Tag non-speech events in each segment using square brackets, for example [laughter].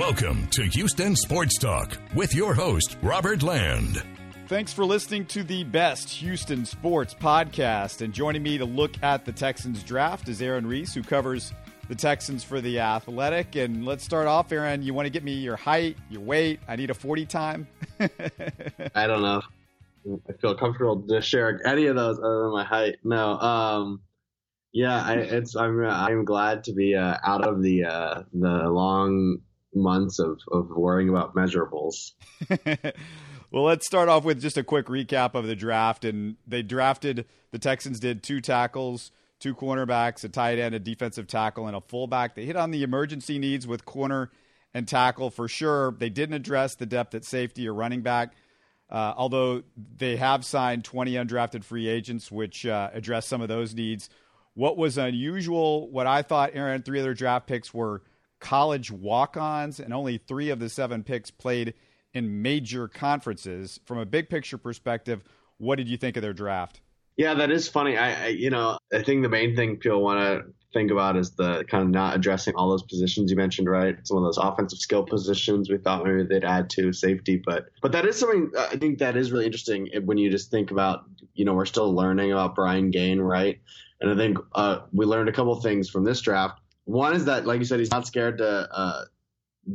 Welcome to Houston Sports Talk with your host, Robert Land. Thanks for listening to the best Houston sports podcast. And joining me to look at the Texans draft is Aaron Reiss, who covers the Texans for the Athletic. And let's start off, Aaron. You want to get me your height, your weight? I need a 40 time. [laughs] I don't know. I feel comfortable to share any of those other than my height. No. Um, yeah, I, it's I'm I'm glad to be uh, out of the uh, the long months of, of worrying about measurables. [laughs] well, let's start off with just a quick recap of the draft. And they drafted the Texans did two tackles, two cornerbacks, a tight end, a defensive tackle, and a fullback. They hit on the emergency needs with corner and tackle for sure. They didn't address the depth at safety or running back. Uh, although they have signed 20 undrafted free agents, which uh, address some of those needs. What was unusual, what I thought, Aaron, three other draft picks were college walk ons, and only three of the seven picks played in major conferences. From a big picture perspective, what did you think of their draft? Yeah, that is funny. I, I you know, I think the main thing people want to think about is the kind of not addressing all those positions you mentioned, right? Some of those offensive skill positions we thought maybe they'd add to safety, but but that is something I think that is really interesting when you just think about, you know, we're still learning about Brian Gaine, right? And I think uh, we learned a couple things from this draft. One is that, like you said, he's not scared to uh,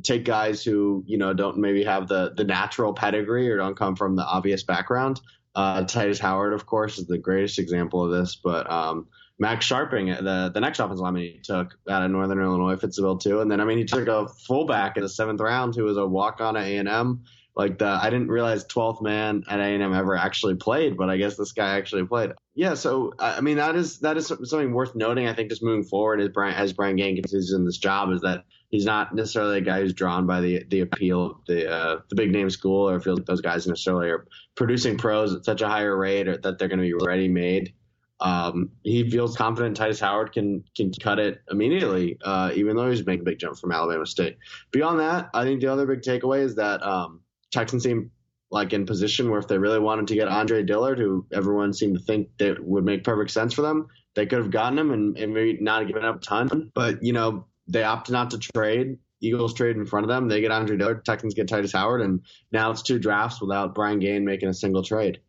take guys who you know don't maybe have the the natural pedigree or don't come from the obvious background. Uh, Tytus Howard, of course, is the greatest example of this, but um, Max Scharping, the the next offensive lineman he took out of Northern Illinois, Fitzville too, and then I mean he took a fullback in the seventh round who was a walk on at A and M like the I didn't realize 12th man at A&M ever actually played, but I guess this guy actually played. Yeah, so I mean that is that is something worth noting. I think just moving forward as Brian as Brian continues in this job is that he's not necessarily a guy who's drawn by the the appeal of the uh, the big name school or feels like those guys necessarily are producing pros at such a higher rate or that they're going to be ready made. Um, he feels confident Tytus Howard can can cut it immediately, uh, even though he's making a big jump from Alabama State. Beyond that, I think the other big takeaway is that um, Texans seem like in position where if they really wanted to get Andre Dillard, who everyone seemed to think that would make perfect sense for them, they could have gotten him and, and maybe not given up a ton. But you know, they opted not to trade. Eagles trade in front of them. They get Andre Dillard. Texans get Tytus Howard, and now it's two drafts without Brian Gaine making a single trade.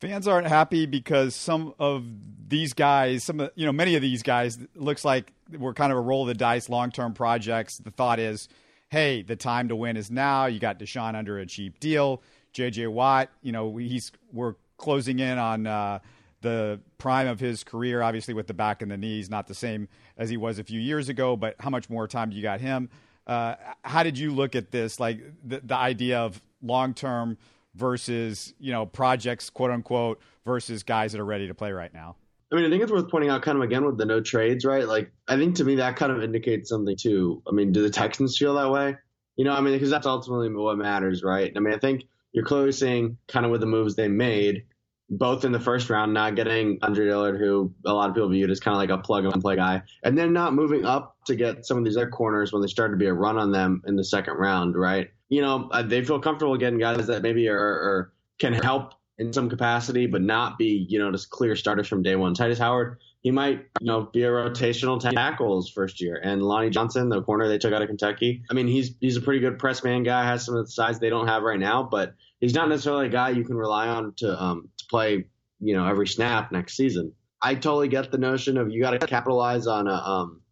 Fans aren't happy because some of these guys, some of you know, many of these guys looks like we're kind of a roll of the dice, long term projects. The thought is hey, the time to win is now. You got Deshaun under a cheap deal. J.J. Watt, you know, he's we're closing in on uh, the prime of his career. Obviously, with the back and the knees, not the same as he was a few years ago. But how much more time do you got him? Uh, how did you look at this? Like the, the idea of long term versus you know projects, quote unquote, versus guys that are ready to play right now. I mean, I think it's worth pointing out kind of again with the no trades, right? Like, I think to me that kind of indicates something too. I mean, do the Texans feel that way? You know, I mean, because that's ultimately what matters, right? I mean, I think you're clearly seeing kind of with the moves they made, both in the first round, not getting Andre Dillard, who a lot of people viewed as kind of like a plug and play guy, and then not moving up to get some of these other corners when they started to be a run on them in the second round, right? You know, uh, they feel comfortable getting guys that maybe are, are can help in some capacity, but not be, you know, just clear starters from day one. Tytus Howard, he might, you know, be a rotational tackle his first year. And Lonnie Johnson, the corner they took out of Kentucky, I mean, he's he's a pretty good press man guy, has some of the size they don't have right now, but he's not necessarily a guy you can rely on to um to play, you know, every snap next season. I totally get the notion of you got to capitalize on a um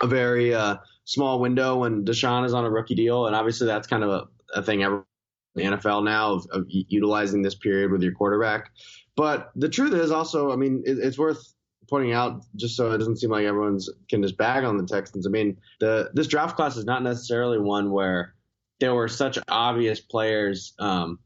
a very uh, small window when Deshaun is on a rookie deal, and obviously that's kind of a, a thing every the NFL now of, of, utilizing this period with your quarterback. But the truth is also, I mean, it, it's worth pointing out just so it doesn't seem like everyone's can just bag on the Texans. I mean, the this draft class is not necessarily one where there were such obvious players um,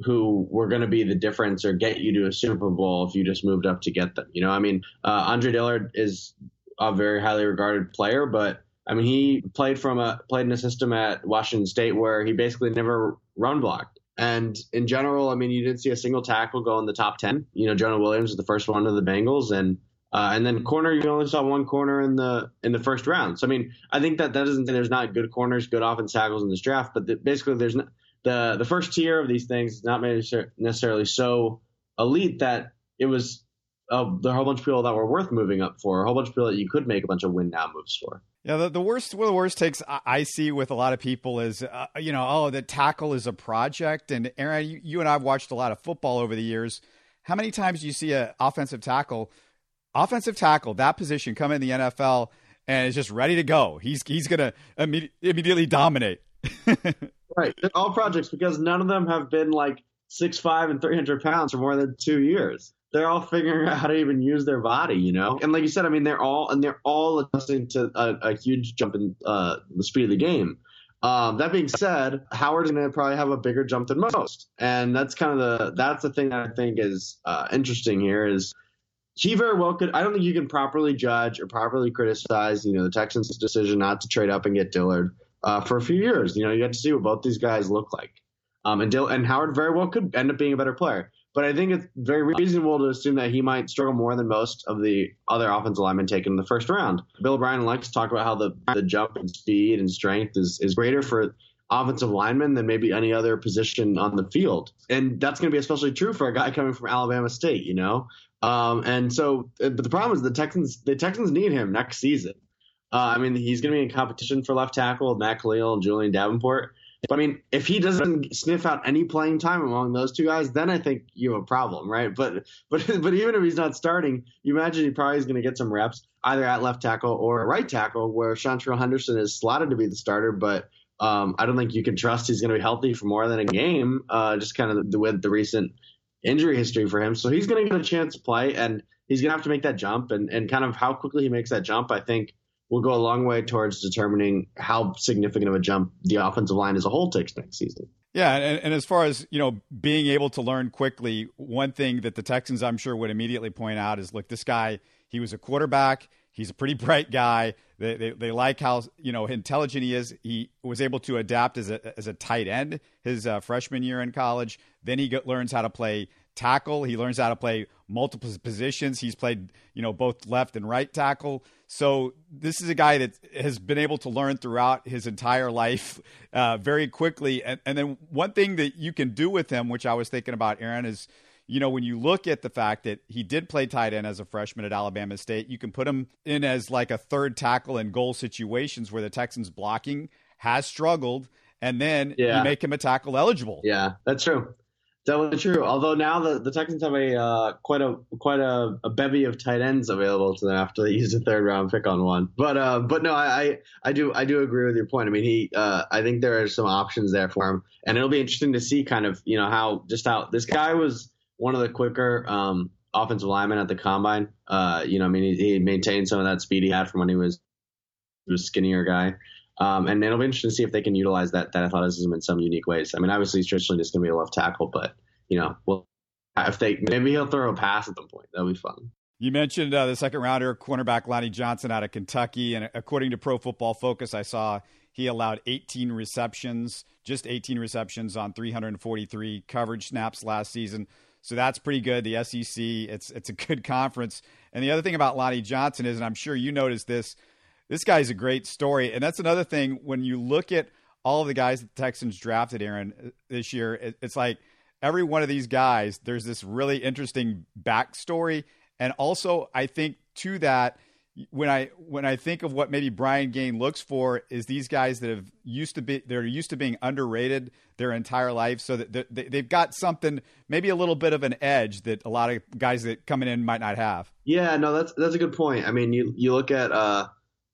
who were going to be the difference or get you to a Super Bowl if you just moved up to get them. You know, I mean, uh, Andre Dillard is a very highly regarded player, but I mean, he played from a played in a system at Washington State where he basically never run blocked. And in general, I mean, you didn't see a single tackle go in the top ten. You know, Jonah Williams is the first one of the Bengals, and uh, and then corner, you only saw one corner in the in the first round. So I mean, I think that that doesn't say there's not good corners, good offense tackles in this draft, but the, basically there's not, the the first tier of these things is not necessarily so elite that it was uh, a whole bunch of people that were worth moving up for, a whole bunch of people that you could make a bunch of win now moves for. Yeah, the, the worst, one of the worst takes I see with a lot of people is, uh, you know, oh, the tackle is a project. And Aaron, you, you and I have watched a lot of football over the years. How many times do you see an offensive tackle, offensive tackle, that position come in the NFL and is just ready to go? He's he's gonna imme- immediately dominate. [laughs] right, They're all projects because none of them have been like six five and three hundred pounds for more than two years they're all figuring [laughs] out how to even use their body, you know. And like you said, I mean, they're all and they're all adjusting to a, a huge jump in uh, the speed of the game. Um, that being said, Howard's going to probably have a bigger jump than most, and that's kind of the that's the thing that I think is uh, interesting here is he very well could. I don't think you can properly judge or properly criticize, you know, the Texans' decision not to trade up and get Dillard uh, for a few years. You know, you have to see what both these guys look like, um, and Dill and Howard very well could end up being a better player. But I think it's very reasonable to assume that he might struggle more than most of the other offensive linemen taken in the first round. Bill O'Brien likes to talk about how the, the jump in speed and strength is, is greater for offensive linemen than maybe any other position on the field. And that's going to be especially true for a guy coming from Alabama State, you know? Um, and so, but the problem is the Texans, the Texans need him next season. Uh, I mean, he's going to be in competition for left tackle with Matt Kalil and Julian Davenport. I mean, if he doesn't sniff out any playing time among those two guys, then I think you have a problem, right? But but [laughs] but even if he's not starting, you imagine he probably is going to get some reps either at left tackle or right tackle, where Seantrel Henderson is slotted to be the starter, but um, I don't think you can trust he's going to be healthy for more than a game. Uh, just kind of the, with the recent injury history for him, so he's going to get a chance to play, and he's going to have to make that jump, and and kind of how quickly he makes that jump, I think will go a long way towards determining how significant of a jump the offensive line as a whole takes next season. Yeah, and, and, as far as you know, being able to learn quickly, one thing that the Texans, I'm sure, would immediately point out is, look, this guy, he was a quarterback. He's a pretty [laughs] bright guy. They, they, they like how you know intelligent he is. He was able to adapt as a as a tight end his uh, freshman year in college. Then he get, learns how to play tackle. He learns how to play multiple positions. He's played, you know, both left and right tackle. So this is a guy that has been able to learn throughout his entire life [laughs] uh, very quickly. And, and then one thing that you can do with him, which I was thinking about, Aaron, is you know, when you look at the fact that he did play tight end as a freshman at Alabama State, you can put him in as like a third tackle in goal situations where the Texans blocking has struggled, and then yeah. you make him a tackle eligible. Yeah, that's true. Definitely true. Although now the, the Texans have a uh, quite a quite a, a, bevy of tight ends available to them after they used a third round pick on one. But uh, but no, I, I do I do agree with your point. I mean, he uh, I think there are some options there for him, and it'll be interesting to see kind of you know how just how this guy was one of the quicker um, offensive linemen at the combine. Uh, you know, I mean, he, he maintained some of that speed he had from when he was he was skinnier guy. Um, and it'll be interesting to see if they can utilize that that athleticism in some unique ways. I mean, obviously, he's traditionally just going to be a left tackle, but you know, well, if they maybe he'll throw a pass at some point, that'll be fun. You mentioned uh, the second rounder, cornerback Lonnie Johnson out of Kentucky, and according to Pro Football Focus, I saw he allowed 18 receptions, just 18 receptions on 343 coverage snaps last season. So that's pretty good. The SEC, it's it's a good [laughs] conference. And the other thing about Lonnie Johnson is, and I'm sure you noticed this this guy's a great story. And that's another thing when you look at all of the guys that the Texans drafted, Aaron, this year, it's like every one of these guys, there's this really interesting backstory. And also, I think to that, when I when I think of what maybe Brian Gaine looks for is these guys that have used to be they're used to being underrated their entire life, so that they've got something maybe a little bit of an edge that a lot of guys that coming in might not have. Yeah, no, that's that's a good point. I mean, you you look at uh,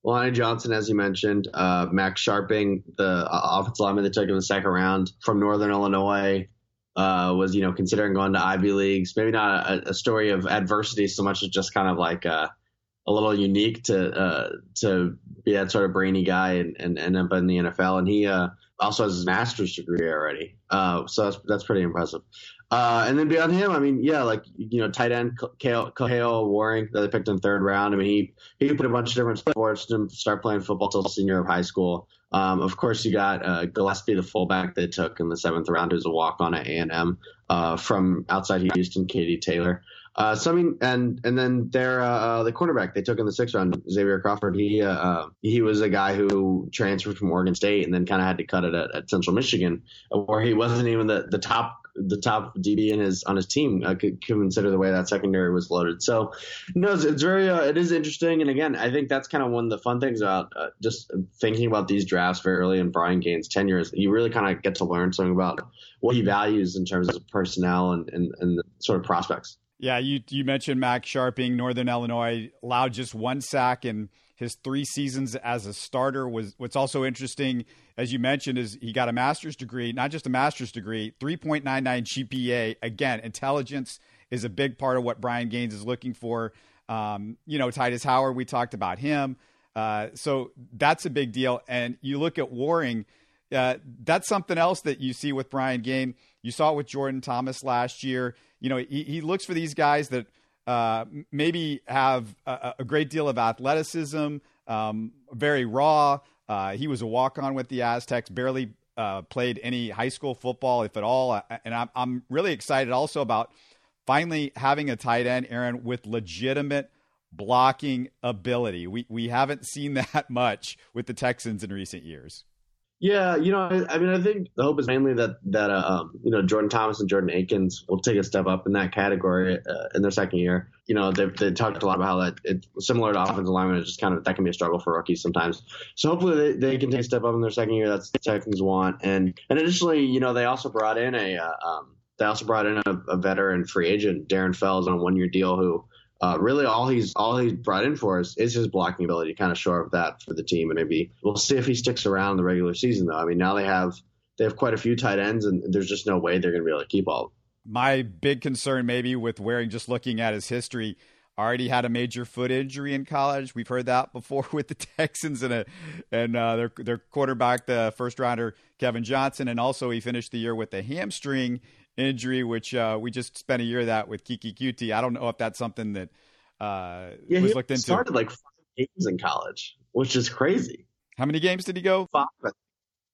Lonnie Johnson, as you mentioned, uh, Max Scharping, the uh, offensive lineman that took him in the second round from Northern Illinois, uh, was you know considering going to Ivy leagues. Maybe not a, a, story of adversity so much as just kind of like a, a little unique to uh, to be that sort of brainy guy and, and end up in the NFL. And he uh, also has his master's degree already, uh, so that's that's pretty impressive. Uh, and then beyond him, I mean, yeah, like you know, tight end Kahale Warring that they picked in third round. I mean, he he put a bunch of different sports to start playing football till senior of high school. Um, of course, you got uh, Gillespie, the fullback they took in the seventh round, who's a walk on at A and M uh, from outside Houston, Katy Taylor. Uh, so I mean, and and then their uh, uh, the cornerback they took in the sixth round, Xavier Crawford. He uh, uh, he was a guy who transferred from Oregon State and then kind of had to cut it at, at, Central Michigan, where he wasn't even the, the top the top DB in his on his team. I could consider the way that secondary was loaded. So, no, it's, it's very uh, it is interesting. And again, I think that's kind of one of the fun things about uh, just thinking about these drafts very early in Brian Gaine's tenure. Is you really kind of get to learn something about what he values in terms of personnel and and, and sort of prospects. Yeah, you you mentioned Max Scharping, Northern Illinois, allowed just one sack in his three seasons as a starter. Was what's also interesting, as you mentioned, is he got a master's degree, not just a master's degree, 3.99 GPA. Again, intelligence is a big part of what Brian Gaines is looking for. Um, you know, Tytus Howard, we talked about him. Uh, so that's a big deal. And you look at Warring, uh, that's something else that you see with Brian Gaines. You saw it with Jordan Thomas last year you know, he, he looks for these guys that uh, maybe have a, a, great deal of athleticism, um, very raw. Uh, he was a walk on with the Aztecs, barely uh, played any high school football, if at all. And I'm, I'm really excited also about finally having a tight end, Aaron, with legitimate blocking ability. We, we haven't seen [laughs] that much with the Texans in recent years. Yeah, you know, I, I, mean, I think the hope is mainly that that uh, um, you know Jordan Thomas and Jordan Akins will take a step up in that category uh, in their second year. You know, they've they talked a lot about how that it's similar to offensive linemen. It's just kind of that can be a struggle for rookies sometimes. So hopefully they, they can take a step up in their second year. That's the Texans want. And and additionally, you know, they also brought in a uh, um, they also brought in a, a veteran free agent, Darren Fells, on a one year deal who uh, really all he's all he's brought in for is, is his blocking ability, kind of shore of that for the team. And maybe we'll see if he sticks around the regular season though. I mean, now they have they have quite a few tight ends, and there's just no way they're going to be able to keep all. My big concern, maybe with Warring just looking at his history, already had a major foot injury in college. We've heard that before [laughs] with the Texans and a, and uh, their their quarterback, the first rounder Kevin Johnson, and also he finished the year with a hamstring injury, which uh, we just spent a year of that with Keke Coutee. I don't know if that's something that uh, yeah, was looked into. Started like five games in college, which is crazy. How many games did he go? Five.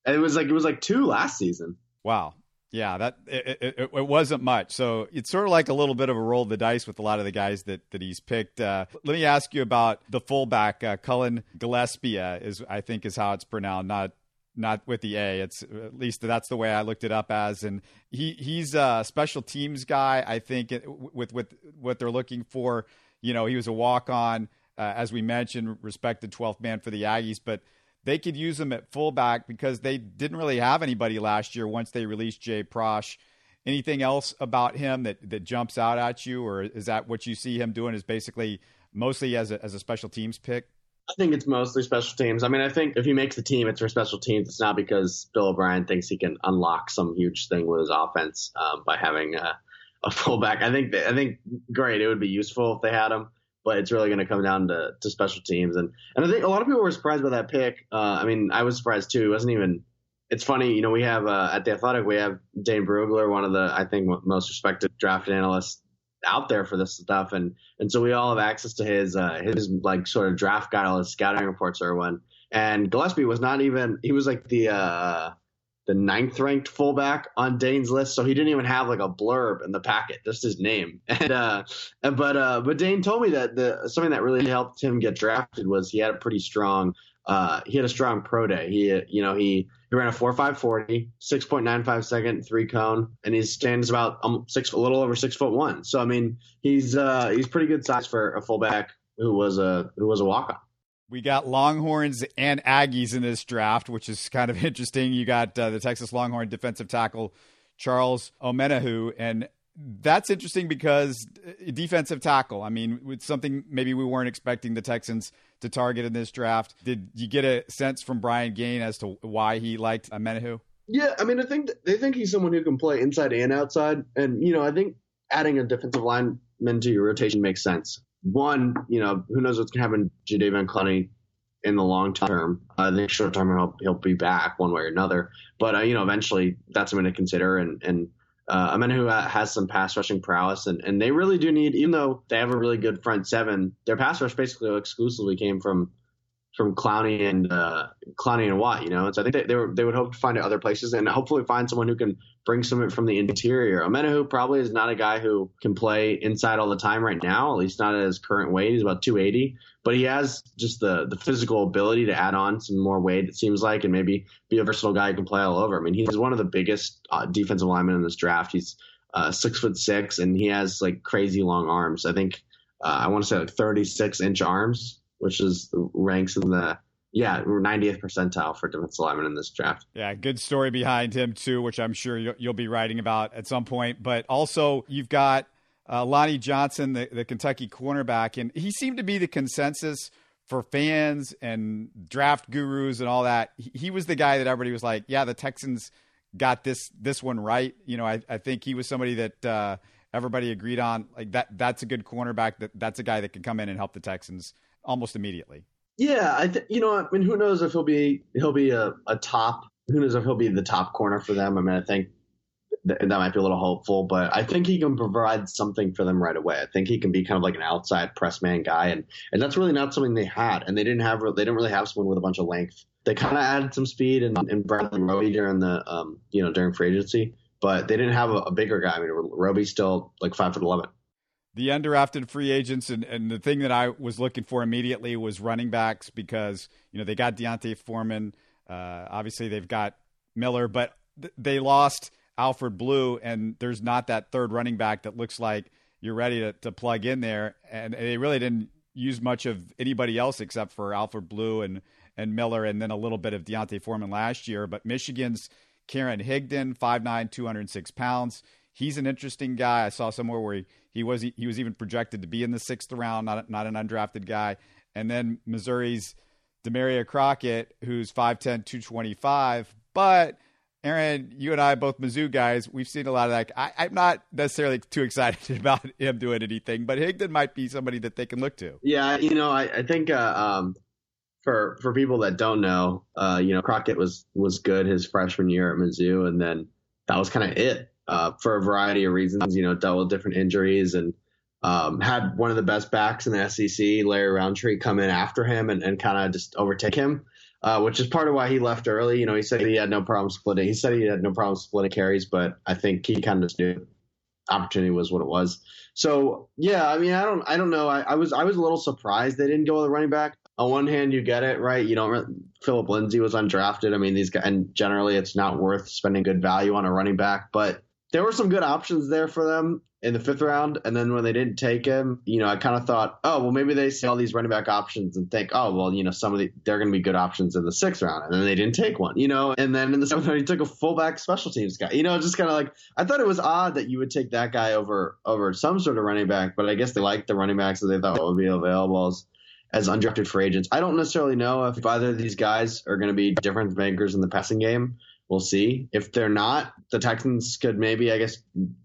It was like it was like two last season. Wow. Yeah, that it, it, it, wasn't much. So it's sort of like a little bit of a roll of the dice with a lot of the guys that, that he's picked. Uh, let me ask you about the fullback, uh, Cullen Gillaspia, is I think is how it's pronounced, not not with the A. It's at least that's the way I looked it up as. And he he's a special teams guy. I think with with what they're looking for. You know, he was a walk on, uh, as we mentioned, respected 12th man for the Aggies, but they could use him at fullback because they didn't really have anybody last year once they released Jay Prosch. Anything else about him that, that jumps out at you, or is that what you see him doing? Is basically mostly as a, as a special teams pick? I think it's mostly special teams. I mean, I think if he makes the team, it's for special teams. It's not because Bill O'Brien thinks he can unlock some huge thing with his offense um, by having a, a [laughs] fullback. I think that, I think great. It would be useful if they had him, but it's really going to come down to, to special teams. And and I think a lot of people were surprised by that pick. Uh, I mean, I was surprised too. It wasn't even. It's funny, you know. We have uh, at the Athletic, we have Dane Brugler, one of the I think most respected draft analysts out there for this stuff, and and so we all have access to his uh, his like sort of draft guide, all his scouting reports or one. And Gillespie was not even he was like the uh, the ninth ranked fullback on Dane's list, so he didn't even have like a blurb in the packet, just his name. [laughs] And uh, but uh, but Dane told me that the something that really helped him get drafted was he had a pretty strong uh, he had a strong pro day. He you know he he ran a 4.540, 6.95 second, three cone, and he stands about um, six, a little over six foot one. So I mean, he's uh, he's pretty good size for a fullback who was a who was a walk on. We got Longhorns and Aggies in this draft, which is kind of [laughs] interesting. You got uh, the Texas Longhorn defensive tackle Charles Omenihu, and that's interesting because defensive tackle. I mean, it's something maybe we weren't expecting the Texans to target in this draft. Did you get a sense from Brian Gaine as to why he liked Omenihu? Yeah, I mean, I think they think he's someone who can play inside and outside, and you know, I think adding a defensive lineman to your rotation makes sense. One, you know, who knows what's going to happen to Jadeveon Clowney in the long term. Uh, I think short term he'll, he'll be back one way or another, but uh, you know, eventually that's something to consider. And and uh, who has some pass rushing prowess, and, and they really do need, even though they have a really good front seven, their pass rush basically exclusively came from from Clowney and uh, Clowney and Watt, you know. And so I think they, they, were, they would hope to find it other places and hopefully find someone who can bring some of it from the interior. Omenihu probably is not a guy who can play inside all the time right now, at least not at his current weight. He's about 280, but he has just the the physical ability to add on some more weight. It seems like, and maybe be a versatile guy who can play all over. I mean, he's one of the biggest uh, defensive linemen in this draft. He's uh, six foot six, and he has like crazy long arms. I think uh, I want to say like 36 inch arms which is ranks in the yeah 90th percentile for defensive lineman in this draft. Yeah, good story behind him too, which I'm sure you'll be writing about at some point. But also you've got uh, Lonnie Johnson, the, the Kentucky cornerback, and he seemed to be the consensus for fans and draft gurus and all that. He, he was the guy that everybody was like, yeah, the Texans got this this one right. You know, I, I think he was somebody that uh, everybody agreed on. Like that, that's a good cornerback. That that's a guy that can come in and help the Texans almost immediately. Yeah, I th- you know, I mean, who knows if he'll be he'll be a, a top. Who knows if he'll be the top corner for them? I mean, I think th- that might be a little hopeful, but I think he can provide something for them right away. I think he can be kind of like an outside press man guy, and and that's really not something they had, and they didn't have they didn't really have someone with a bunch of length. They kind of added some speed and, and Bradley Roby during the um you know during free agency, but they didn't have a, a bigger guy. I mean, Roby's still like five foot eleven the undrafted free agents and, and the thing that I was looking for immediately was running backs because you know they got D'Onta Foreman, uh, obviously they've got Miller, but th- they lost Alfred Blue, and there's not that third running back that looks like you're ready to, to plug in there, and they really didn't use much of anybody else except for Alfred Blue and and Miller, and then a little bit of D'Onta Foreman last year. But Michigan's Karan Higdon, 5'9", 206 pounds. He's an interesting guy. I saw somewhere where he he was he was even projected to be in the sixth round, not not an undrafted guy. And then Missouri's Damarea Crockett, who's 5'10", 225. But Aaron, you and I both Mizzou guys. We've seen a lot of that. I, am not necessarily too excited [laughs] about him doing anything, but Higdon might be somebody that they can look to. Yeah, you know, I, I think uh, um, for for people that don't know, uh, you know, Crockett was was good his freshman year at Mizzou, and then that was kind of it uh, for a variety of reasons. You know, dealt with different injuries and um, had one of the best backs in the SEC, Larry Rountree, come in after him and, and kind of just overtake him, uh, which is part of why he left early. You know, he said he had no problem splitting. He said he had no problem splitting carries, but I think he kind of just knew opportunity was what it was. So yeah, I mean, I don't, I don't know. I, I was, I was a little surprised they didn't go with a running back. On one hand, you get it right. You don't. Phillip Lindsay was undrafted. I mean, these guys, and generally, it's not worth spending good value on a running back, but there were some good options there for them in the fifth round. And then when they didn't take him, you know, I kind of thought, oh, well, maybe they see all these running back options and think, oh, well, you know, some of the, they're going to be good options in the sixth round. And then they didn't take one, you know, and then in the seventh round, he took a fullback special teams guy, you know, just kind of like, I thought it was odd that you would take that guy over, over some sort of running back, but I guess they liked the running backs that they thought would be available as, as undrafted free agents. I don't necessarily know if either of these guys are going to be difference makers in the passing game. We'll see. If they're not, the Texans could maybe, I guess,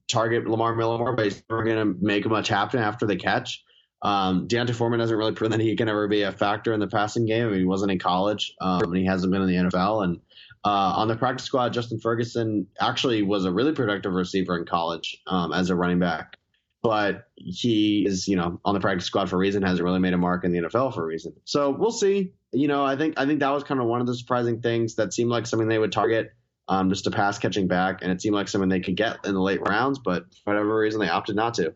target Lamar Miller more, but he's never going to make much happen after the catch. Um, D'Onta Foreman hasn't really proven that he can ever be a factor in the passing game. I mean, he wasn't in college, um, and he hasn't been in the NFL. And uh, on the practice squad, Justin Ferguson actually was a really productive receiver in college um, as a running back. But he is, you know, on the practice squad for a reason. Hasn't really made a mark in the NFL for a reason. So we'll see. You know, I think I think that was kind of one of the surprising things that seemed like something they would target um, just a pass catching back, and it seemed like something they could get in the late rounds, but for whatever reason, they opted not to.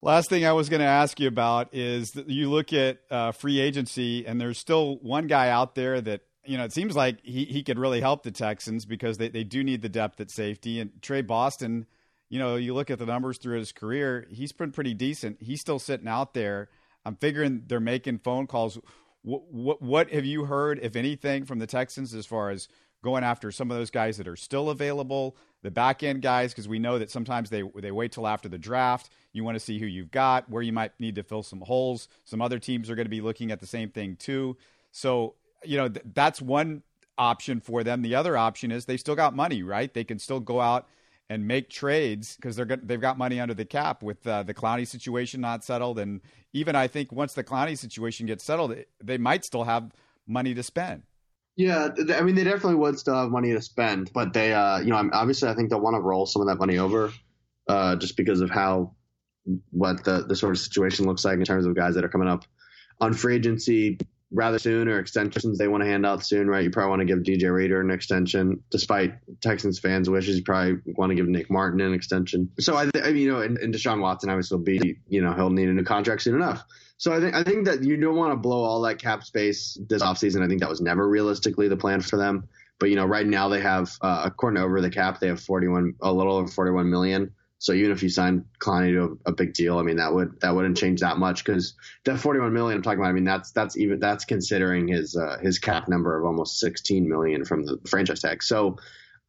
Last thing I was going to ask you about is that you look at uh, free agency, and there's still one guy out there that you know it seems like he he could really help the Texans because they they do need the depth at safety. And Tre Boston, you know, you look at the numbers through his career, he's been pretty decent. He's still sitting out there. I'm figuring they're making phone calls. What, what, what have you heard, if anything, from the Texans as far as going after some of those guys that are still available, the back end guys, because we know that sometimes they they wait till after the draft. You want to see who you've got, where you might need to fill some holes. Some other teams are going to be looking at the same thing too. So you know th- that's one option for them. The other option is they still got money, right? They can still go out and make trades because they're they've got money under the cap with uh, the Clowney situation not settled, and even I think once the Clowney situation gets settled, they might still have money to spend. Yeah, I mean, they definitely would still have money to spend, but they, uh, you know, obviously, I think they'll want to roll some of that money over, uh, just because of how what the the sort of situation looks like in terms of guys that are coming up on free agency. Rather soon or extensions they want to hand out soon, right? You probably want to give DJ Reader an extension, despite Texans fans' wishes. You probably want to give Nick Martin an extension. So I, th- I mean, you know, and, and Deshaun Watson obviously will be, you know, he'll need a new contract soon enough. So I think I think that you don't want to blow all that cap space this offseason. I think that was never realistically the plan for them. But you know, right now they have, uh, according to over the cap, they have 41, a little over 41 million. So even if you sign Clowney to a, a, big deal, I mean that would that wouldn't change that much because that 41 million I'm talking about. I mean that's that's even that's considering his uh, his cap number of almost 16 million from the franchise tag. So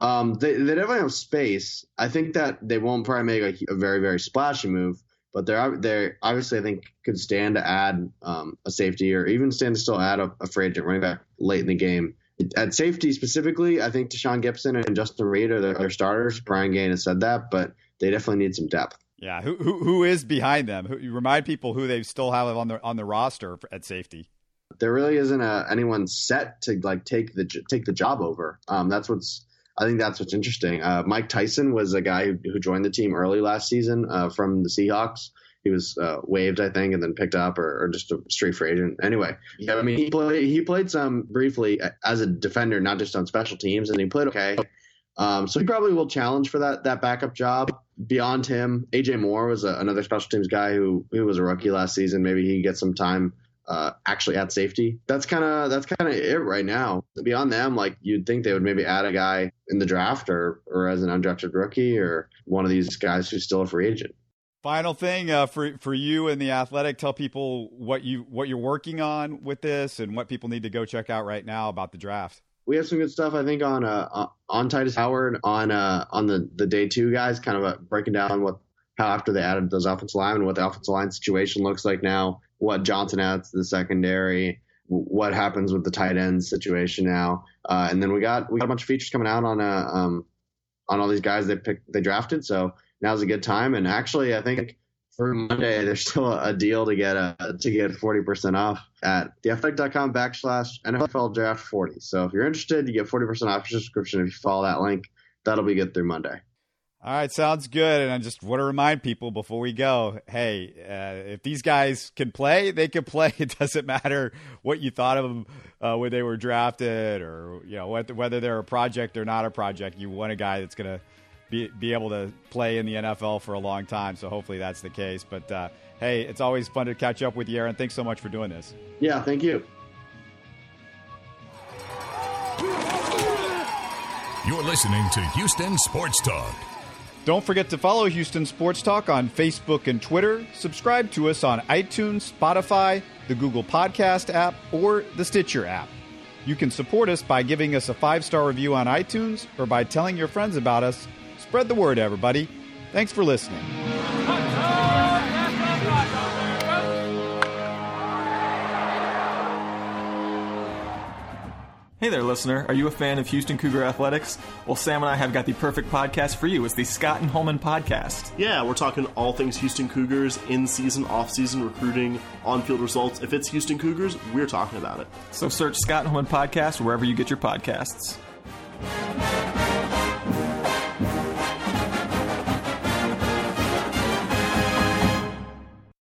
um, they they definitely have space. I think that they won't probably make a, a very very splashy move, but they're they obviously I think could stand to add um, a safety or even stand to still add a, a free agent running back late in the game. At safety specifically, I think Tashaun Gipson and Justin Reid are their, starters. Brian Gaine has said that, but they definitely need some depth. Yeah, who who, who is behind them? Who, you remind people who they still have on the on the roster at safety. There really isn't a, anyone set to like take the take the job over. Um, that's what's I think that's what's interesting. Uh, Mike Tyson was a guy who, who joined the team early last season uh, from the Seahawks. He was uh, waived, I think, and then picked up, or, or, just a straight free agent. Anyway, yeah, I mean, he played he played some briefly as a defender, not just on special teams, and he played okay. Um, so he probably will challenge for that that backup job. Beyond him, AJ Moore was a, another special teams guy who who was a rookie last season. Maybe he gets some time uh, actually at safety. That's kind of that's kind of it right now. Beyond them, like you'd think they would maybe add a guy in the draft or or as an undrafted rookie or one of these guys who's still a free agent. Final thing uh, for for you and the athletic, tell people what you what you're working on with this and what people need to go check out right now about the draft we have some good stuff I think on uh on Tytus Howard on uh on the the day two guys, kind of a, breaking down what how after they added those offensive linemen, what the offensive line situation looks like now, what Johnson adds to the secondary, what happens with the tight end situation now, uh, and then we got we got a bunch of features coming out on uh um on all these guys they picked they drafted. So now's a good time, and actually I think for Monday, there's still a deal to get a to get 40% off at theathletic.com backslash NFL draft 40. So if you're interested, you get 40% off your subscription if you follow that link. That'll be good through Monday. All right, sounds good. And I just want to remind people before we go, hey, uh, if these guys can play, they can [laughs] play. It doesn't matter what you thought of them uh, when they were drafted, or you know whether they're a project or not a project. You want a guy that's going to be, be able to play in the NFL for a long time. So hopefully that's the case. But uh, hey, it's always fun to catch up with you, Aaron. Thanks so much for doing this. Yeah, thank you. You're listening to Houston Sports Talk. Don't forget to follow Houston Sports Talk on Facebook and Twitter. Subscribe to us on iTunes, Spotify, the Google Podcast app, or the Stitcher app. You can support us by giving us a five star review on iTunes or by telling your friends about us Spread the word, everybody. Thanks for listening. Hey there, listener. Are you a fan of Houston Cougar Athletics? Well, Sam and I have got the perfect podcast for you. It's the Scott and Holman Podcast. Yeah, we're talking all things Houston Cougars, in season, off season, recruiting, on field results. If it's Houston Cougars, we're talking about it. So search Scott and Holman Podcast wherever you get your podcasts.